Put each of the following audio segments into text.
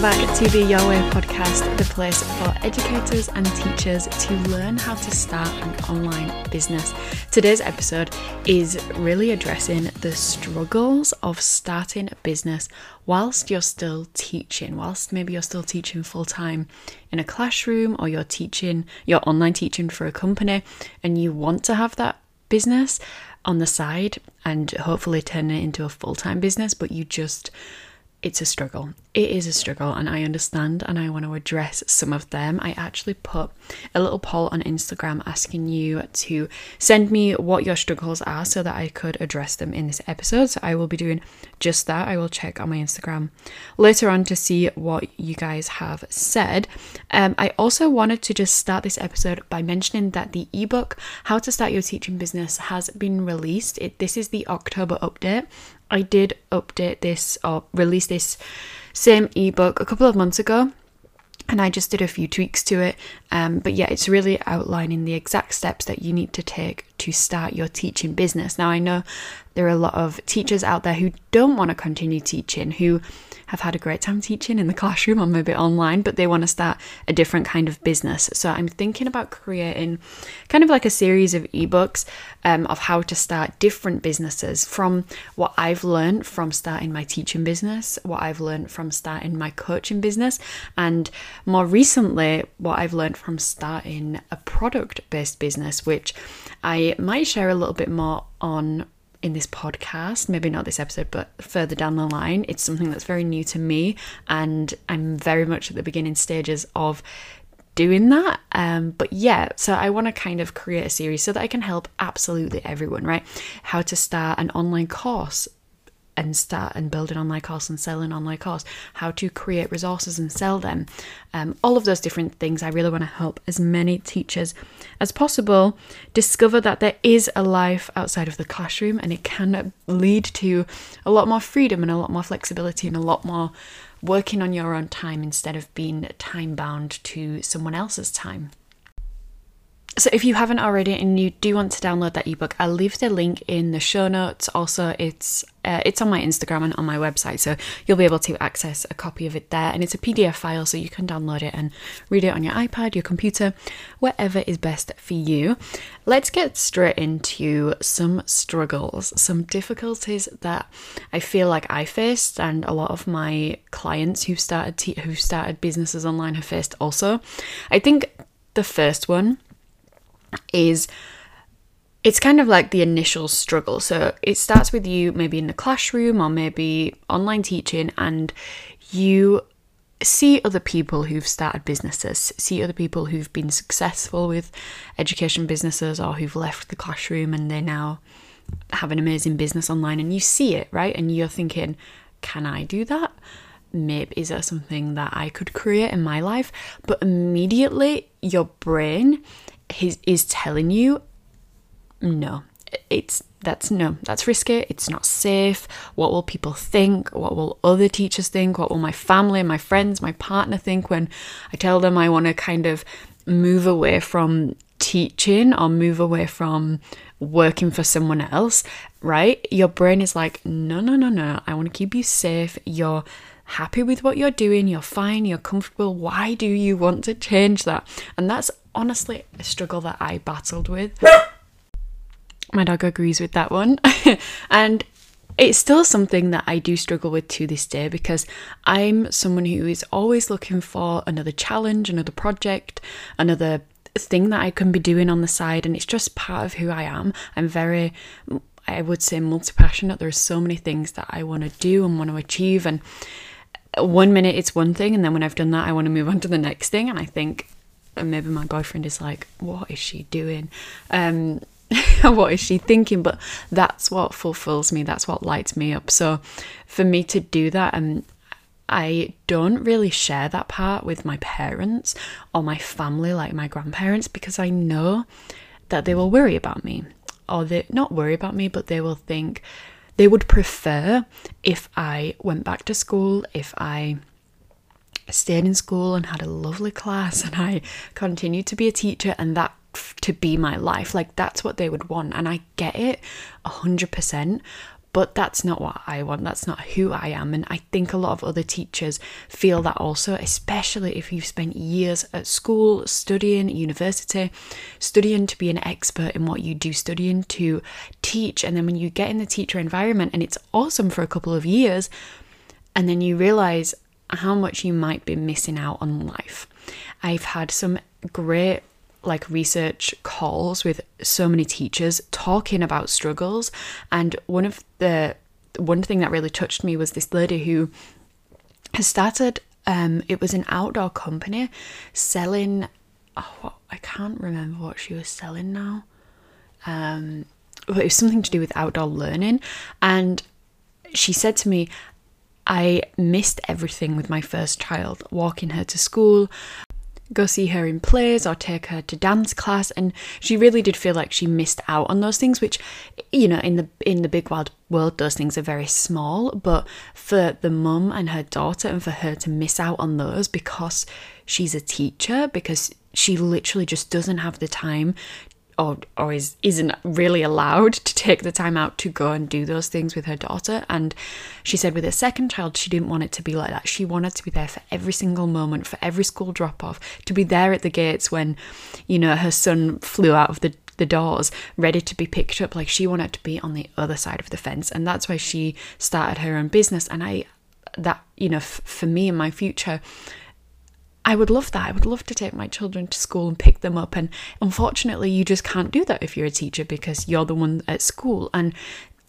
welcome back to the Your Way podcast, the place for educators and teachers to learn how to start an online business. Today's episode is really addressing the struggles of starting a business whilst you're still teaching, whilst maybe you're still teaching full time in a classroom or you're teaching, you're online teaching for a company and you want to have that business on the side and hopefully turn it into a full time business, but you just it's a struggle. It is a struggle, and I understand, and I want to address some of them. I actually put a little poll on Instagram asking you to send me what your struggles are so that I could address them in this episode. So I will be doing just that. I will check on my Instagram later on to see what you guys have said. Um, I also wanted to just start this episode by mentioning that the ebook, How to Start Your Teaching Business, has been released. It, this is the October update. I did update this or release this same ebook a couple of months ago and I just did a few tweaks to it. Um, but yeah, it's really outlining the exact steps that you need to take to start your teaching business. Now, I know there are a lot of teachers out there who don't want to continue teaching, who have had a great time teaching in the classroom or maybe online, but they want to start a different kind of business. So I'm thinking about creating kind of like a series of ebooks um, of how to start different businesses from what I've learned from starting my teaching business, what I've learned from starting my coaching business, and more recently, what I've learned from starting a product based business, which I might share a little bit more on in this podcast, maybe not this episode, but further down the line. It's something that's very new to me, and I'm very much at the beginning stages of doing that. Um, but yeah, so I want to kind of create a series so that I can help absolutely everyone, right? How to start an online course, and start and build an online course and sell an online course, how to create resources and sell them, um, all of those different things. I really want to help as many teachers as possible discover that there is a life outside of the classroom and it can lead to a lot more freedom and a lot more flexibility and a lot more working on your own time instead of being time bound to someone else's time. So if you haven't already and you do want to download that ebook, I'll leave the link in the show notes. Also, it's uh, it's on my Instagram and on my website, so you'll be able to access a copy of it there. And it's a PDF file, so you can download it and read it on your iPad, your computer, whatever is best for you. Let's get straight into some struggles, some difficulties that I feel like I faced, and a lot of my clients who started te- who started businesses online have faced also. I think the first one is it's kind of like the initial struggle. So it starts with you maybe in the classroom or maybe online teaching, and you see other people who've started businesses, see other people who've been successful with education businesses or who've left the classroom and they now have an amazing business online, and you see it, right? And you're thinking, can I do that? Maybe is that something that I could create in my life? But immediately your brain is, is telling you no. It's that's no that's risky. It's not safe. What will people think? What will other teachers think? What will my family my friends my partner think when i tell them i want to kind of move away from teaching or move away from working for someone else right? Your brain is like no no no no. I want to keep you safe. You're happy with what you're doing you're fine you're comfortable why do you want to change that and that's honestly a struggle that I battled with. My dog agrees with that one. and it's still something that I do struggle with to this day because I'm someone who is always looking for another challenge, another project, another thing that I can be doing on the side. And it's just part of who I am. I'm very, I would say, multi passionate. There are so many things that I want to do and want to achieve. And one minute it's one thing, and then when I've done that, I want to move on to the next thing. And I think maybe my boyfriend is like, what is she doing? Um, what is she thinking? But that's what fulfills me. That's what lights me up. So for me to do that, and um, I don't really share that part with my parents or my family, like my grandparents, because I know that they will worry about me, or they not worry about me, but they will think they would prefer if I went back to school, if I stayed in school and had a lovely class and I continued to be a teacher and that to be my life. Like that's what they would want. And I get it 100% but that's not what I want. That's not who I am. And I think a lot of other teachers feel that also, especially if you've spent years at school, studying, university, studying to be an expert in what you do, studying to teach. And then when you get in the teacher environment and it's awesome for a couple of years, and then you realize how much you might be missing out on life. I've had some great like research calls with so many teachers talking about struggles. And one of the one thing that really touched me was this lady who has started um it was an outdoor company selling oh I can't remember what she was selling now. Um but it was something to do with outdoor learning. And she said to me I missed everything with my first child, walking her to school, go see her in plays or take her to dance class and she really did feel like she missed out on those things which you know in the in the big wild world those things are very small but for the mum and her daughter and for her to miss out on those because she's a teacher because she literally just doesn't have the time or or is isn't really allowed to take the time out to go and do those things with her daughter. And she said with her second child she didn't want it to be like that. She wanted to be there for every single moment for every school drop off to be there at the gates when you know her son flew out of the the doors ready to be picked up. Like she wanted to be on the other side of the fence. And that's why she started her own business. And i that you know f- for me and my future I would love that. I would love to take my children to school and pick them up. And unfortunately, you just can't do that if you're a teacher because you're the one at school. And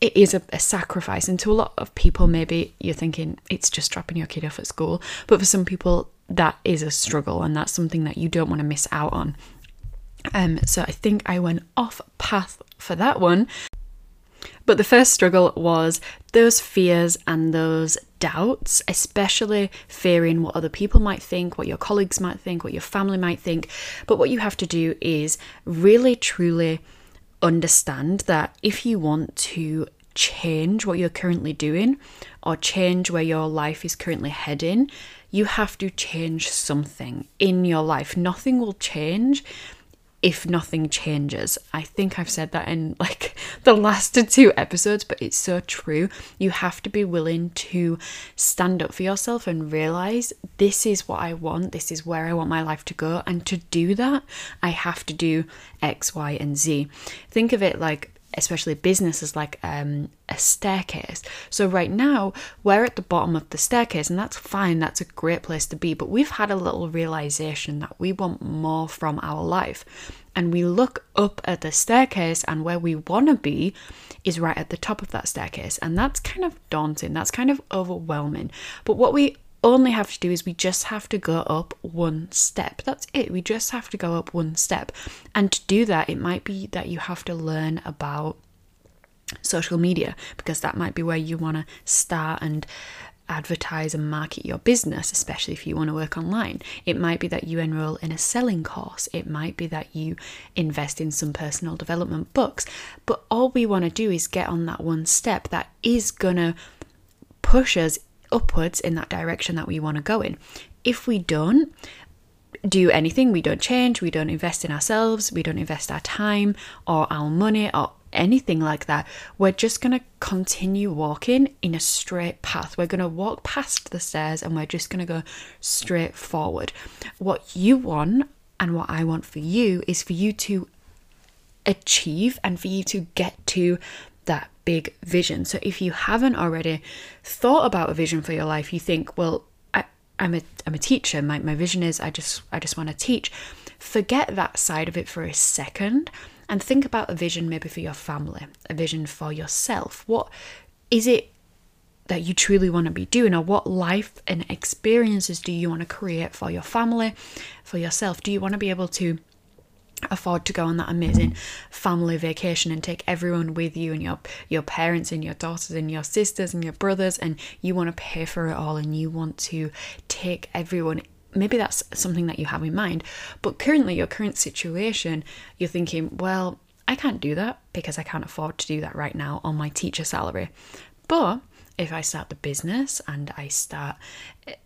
it is a, a, sacrifice. And to a lot of people, maybe you're thinking it's just dropping your kid off at school. But for some people, that is a struggle. And that's something that you don't want to miss out on. Um, so I think I went off path for that one. But the first struggle was those fears and those doubts, especially fearing what other people might think, what your colleagues might think, what your family might think. But what you have to do is really truly understand that if you want to change what you're currently doing or change where your life is currently heading, you have to change something in your life. Nothing will change if nothing changes. I think I've said that in like the last two episodes, but it's so true. You have to be willing to stand up for yourself and realize this is what I want, this is where I want my life to go. And to do that, I have to do X, Y, and Z. Think of it like especially business is like um, a staircase. So right now we're at the bottom of the staircase, and that's fine. That's a great place to be. But we've had a little realization that we want more from our life, and we look up at the staircase, and where we want to be is right at the top of that staircase, and that's kind of daunting. That's kind of overwhelming. But what we only have to do is we just have to go up one step. That's it. We just have to go up one step. And to do that, it might be that you have to learn about social media because that might be where you want to start and advertise and market your business, especially if you want to work online. It might be that you enroll in a selling course. It might be that you invest in some personal development books. But all we want to do is get on that one step that is going to push us upwards in that direction that we want to go in. If we don't do anything, we don't change, we don't invest in ourselves, we don't invest our time or our money or anything like that, we're just going to continue walking in a straight path. We're going to walk past the stairs and we're just going to go straight forward. What you want and what I want for you is for you to achieve and for you to get to that big vision. So if you haven't already thought about a vision for your life, you think, well, I, am a I'm a teacher. My my vision is I just I just want to teach. Forget that side of it for a second and think about a vision maybe for your family, a vision for yourself. What is it that you truly want to be doing or what life and experiences do you want to create for your family, for yourself? Do you want to be able to afford to go on that amazing family vacation and take everyone with you and your your parents and your daughters and your sisters and your brothers and you want to pay for it all and you want to take everyone maybe that's something that you have in mind but currently your current situation you're thinking well I can't do that because I can't afford to do that right now on my teacher salary. But if I start the business and I start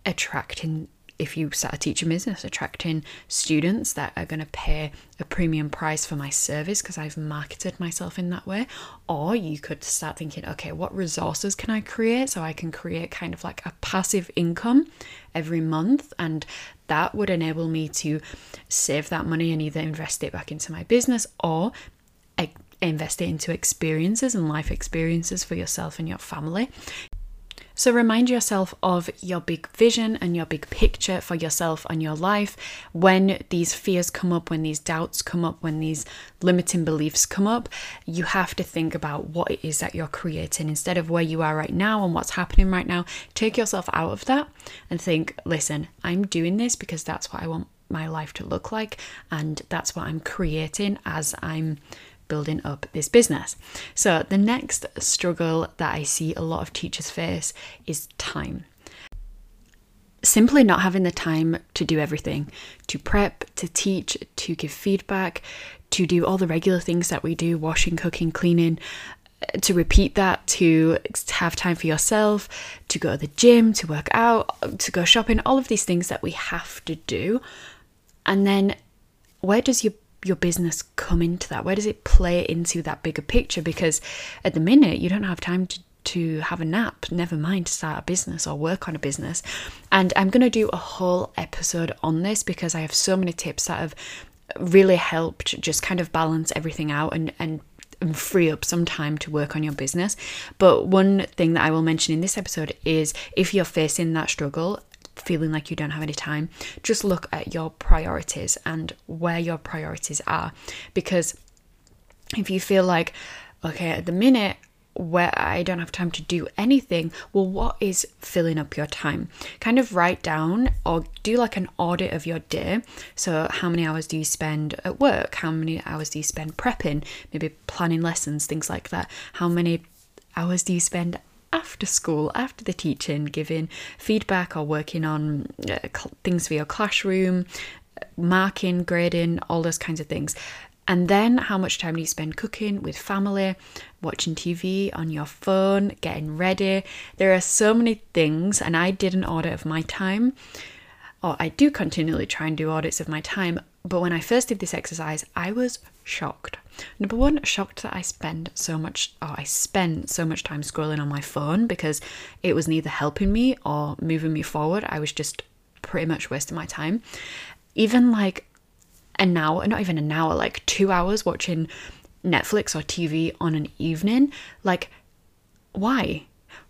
attracting if you start a teaching business, attracting students that are going to pay a premium price for my service because I've marketed myself in that way. Or you could start thinking, okay, what resources can I create so I can create kind of like a passive income every month? And that would enable me to save that money and either invest it back into my business or invest it into experiences and life experiences for yourself and your family. So remind yourself of your big vision and your big picture for yourself and your life when these fears come up, when these doubts come up, when these limiting beliefs come up. You have to think about what it is that you're creating instead of where you are right now and what's happening right now. Take yourself out of that and think, listen, I'm doing this because that's what I want my life to look like and that's what I'm creating as I'm building up this business. So, the next struggle that I see a lot of teachers face is time. Simply not having the time to do everything to prep, to teach, to give feedback, to do all the regular things that we do washing, cooking, cleaning to repeat that, to have time for yourself, to go to the gym, to work out, to go shopping, all of these things that we have to do. And then where does your your business come into that? Where does it play into that bigger picture? Because at the minute, you don't have time to to have a nap, never mind to start a business or work on a business. And I'm going to do a whole episode on this because I have so many tips that have really helped just kind of balance everything out and, and and free up some time to work on your business. But one thing that I will mention in this episode is if you're facing that struggle feeling like you don't have any time, just look at your priorities and where your priorities are. Because if you feel like, okay, at the minute, where I don't have time to do anything, well, what is filling up your time? Kind of write down or do like an audit of your day. So, how many hours do you spend at work? How many hours do you spend prepping? Maybe planning lessons, things like that. How many hours do you spend after school, after the teaching, giving feedback or working on uh, things for your classroom, marking, grading, all those kinds of things. And then how much time do you spend cooking with family, watching TV on your phone, getting ready? There are so many things, and I did an audit of my time, or I do continually try and do audits of my time. But when I first did this exercise, I was shocked. Number one, shocked that I spend so much, or I spent so much time scrolling on my phone because it was neither helping me or moving me forward. I was just pretty much wasting my time. Even like an hour, not even an hour, like two hours watching Netflix or TV on an evening. Like, why?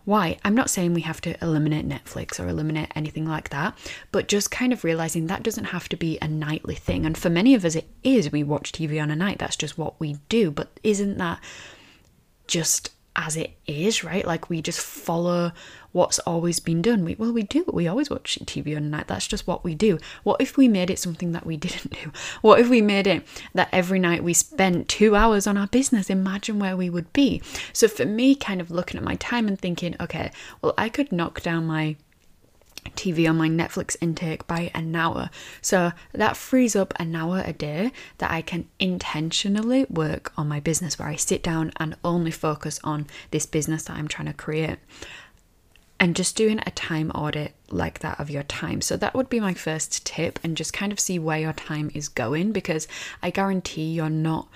Why? I'm not saying we have to eliminate Netflix or eliminate anything like that, but just kind of realizing that doesn't have to be a nightly thing. And for many of us, it is. We watch TV on a night, that's just what we do. But isn't that just as it is, right? Like we just follow what's always been done. We, well, we do. We always watch TV on night. That's just what we do. What if we made it something that we didn't do? What if we made it that every night we spent two hours on our business? Imagine where we would be. So for me, kind of looking at my time and thinking, okay, well, I could knock down my TV on my Netflix intake by an hour. So that frees up an hour a day that I can intentionally work on my business where I sit down and only focus on this business that I'm trying to create. And just doing a time audit like that of your time. So, that would be my first tip, and just kind of see where your time is going because I guarantee you're not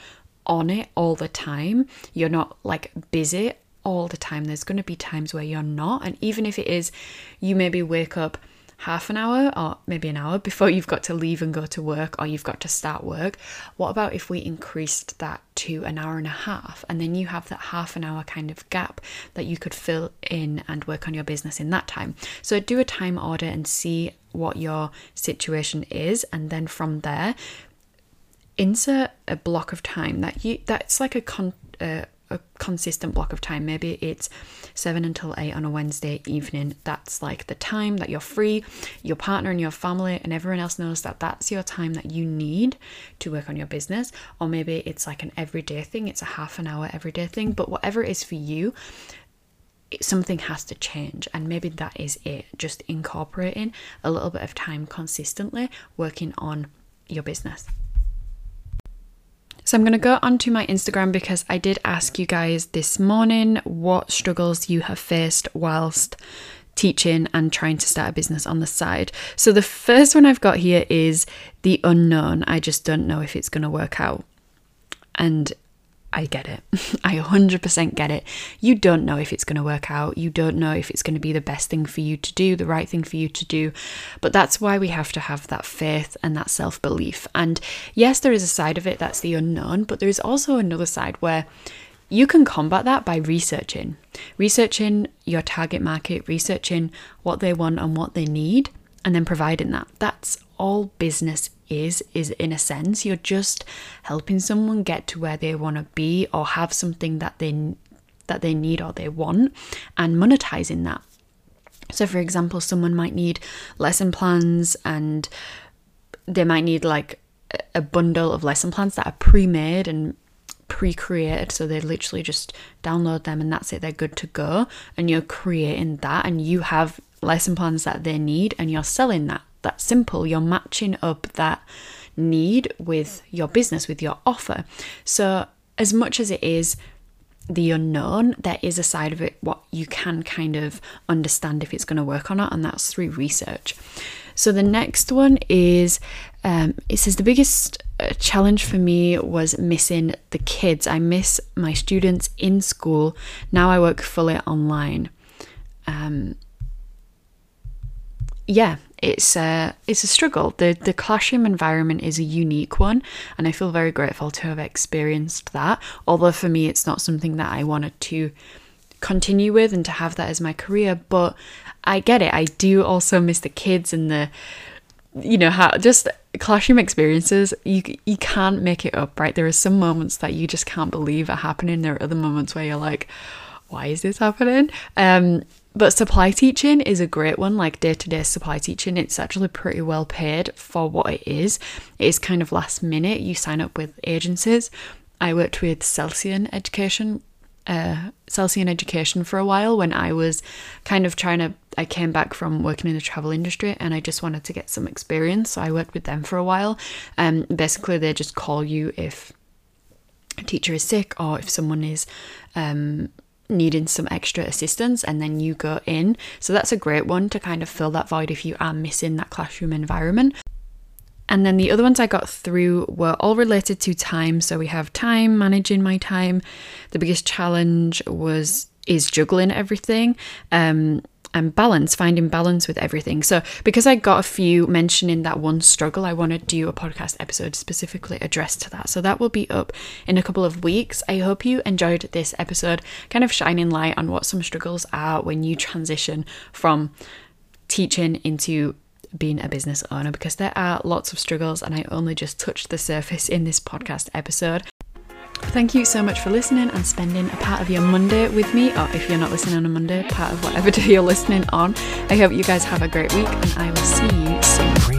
on it all the time. You're not like busy all the time. There's going to be times where you're not. And even if it is, you maybe wake up half an hour or maybe an hour before you've got to leave and go to work or you've got to start work. What about if we increased that to an hour and a half and then you have that half an hour kind of gap that you could fill in and work on your business in that time? So do a time order and see what your situation is and then from there insert a block of time that you that's like a con uh, a consistent block of time. Maybe it's 7 until 8 on a Wednesday evening. That's like the time that you're free. Your partner and your family and everyone else knows that that's your time that you need to work on your business. Or maybe it's like an everyday thing, it's a half an hour everyday thing. But whatever it is for you, something has to change and maybe that is it just incorporating a little bit of time consistently working on your business so I'm going to go onto my Instagram because I did ask you guys this morning what struggles you have faced whilst teaching and trying to start a business on the side. So the first one I've got here is the unknown. I just don't know if it's going to work out. And I get it. I 100% get it. You don't know if it's going to work out. You don't know if it's going to be the best thing for you to do, the right thing for you to do. But that's why we have to have that faith and that self belief. And yes, there is a side of it that's the unknown, but there is also another side where you can combat that by researching. Researching your target market, researching what they want and what they need, and then providing that. That's all business is is in a sense you're just helping someone get to where they want to be or have something that they that they need or they want and monetizing that. So for example someone might need lesson plans and they might need like a bundle of lesson plans that are pre-made and pre-created so they literally just download them and that's it they're good to go and you're creating that and you have lesson plans that they need and you're selling that that simple. You're matching up that need with your business, with your offer. So, as much as it is the unknown, there is a side of it what you can kind of understand if it's going to work or not, and that's through research. So, the next one is um, it says the biggest uh, challenge for me was missing the kids. I miss my students in school. Now I work fully online. Um, yeah, it's a it's a struggle. The the classroom environment is a unique one, and I feel very grateful to have experienced that. Although for me, it's not something that I wanted to continue with and to have that as my career. But I get it. I do also miss the kids and the you know how just classroom experiences you you can't make it up right there are some moments that you just can't believe are happening there are other moments where you're like why is this happening um but supply teaching is a great one, like day to day supply teaching. It's actually pretty well paid for what it is. It is kind of last minute. You sign up with agencies. I worked with Celsian Education, uh, Celsian Education for a while when I was kind of trying to. I came back from working in the travel industry and I just wanted to get some experience. So I worked with them for a while. Um, basically, they just call you if a teacher is sick or if someone is um, needing some extra assistance and then you go in. So that's a great one to kind of fill that void if you are missing that classroom environment. And then the other ones I got through were all related to time. So we have time, managing my time. The biggest challenge was is juggling everything. Um, and balance, finding balance with everything. So, because I got a few mentioning that one struggle, I want to do a podcast episode specifically addressed to that. So, that will be up in a couple of weeks. I hope you enjoyed this episode, kind of shining light on what some struggles are when you transition from teaching into being a business owner because there are lots of struggles and I only just touched the surface in this podcast episode. Thank you so much for listening and spending a part of your Monday with me, or if you're not listening on a Monday, part of whatever day you're listening on. I hope you guys have a great week, and I will see you soon.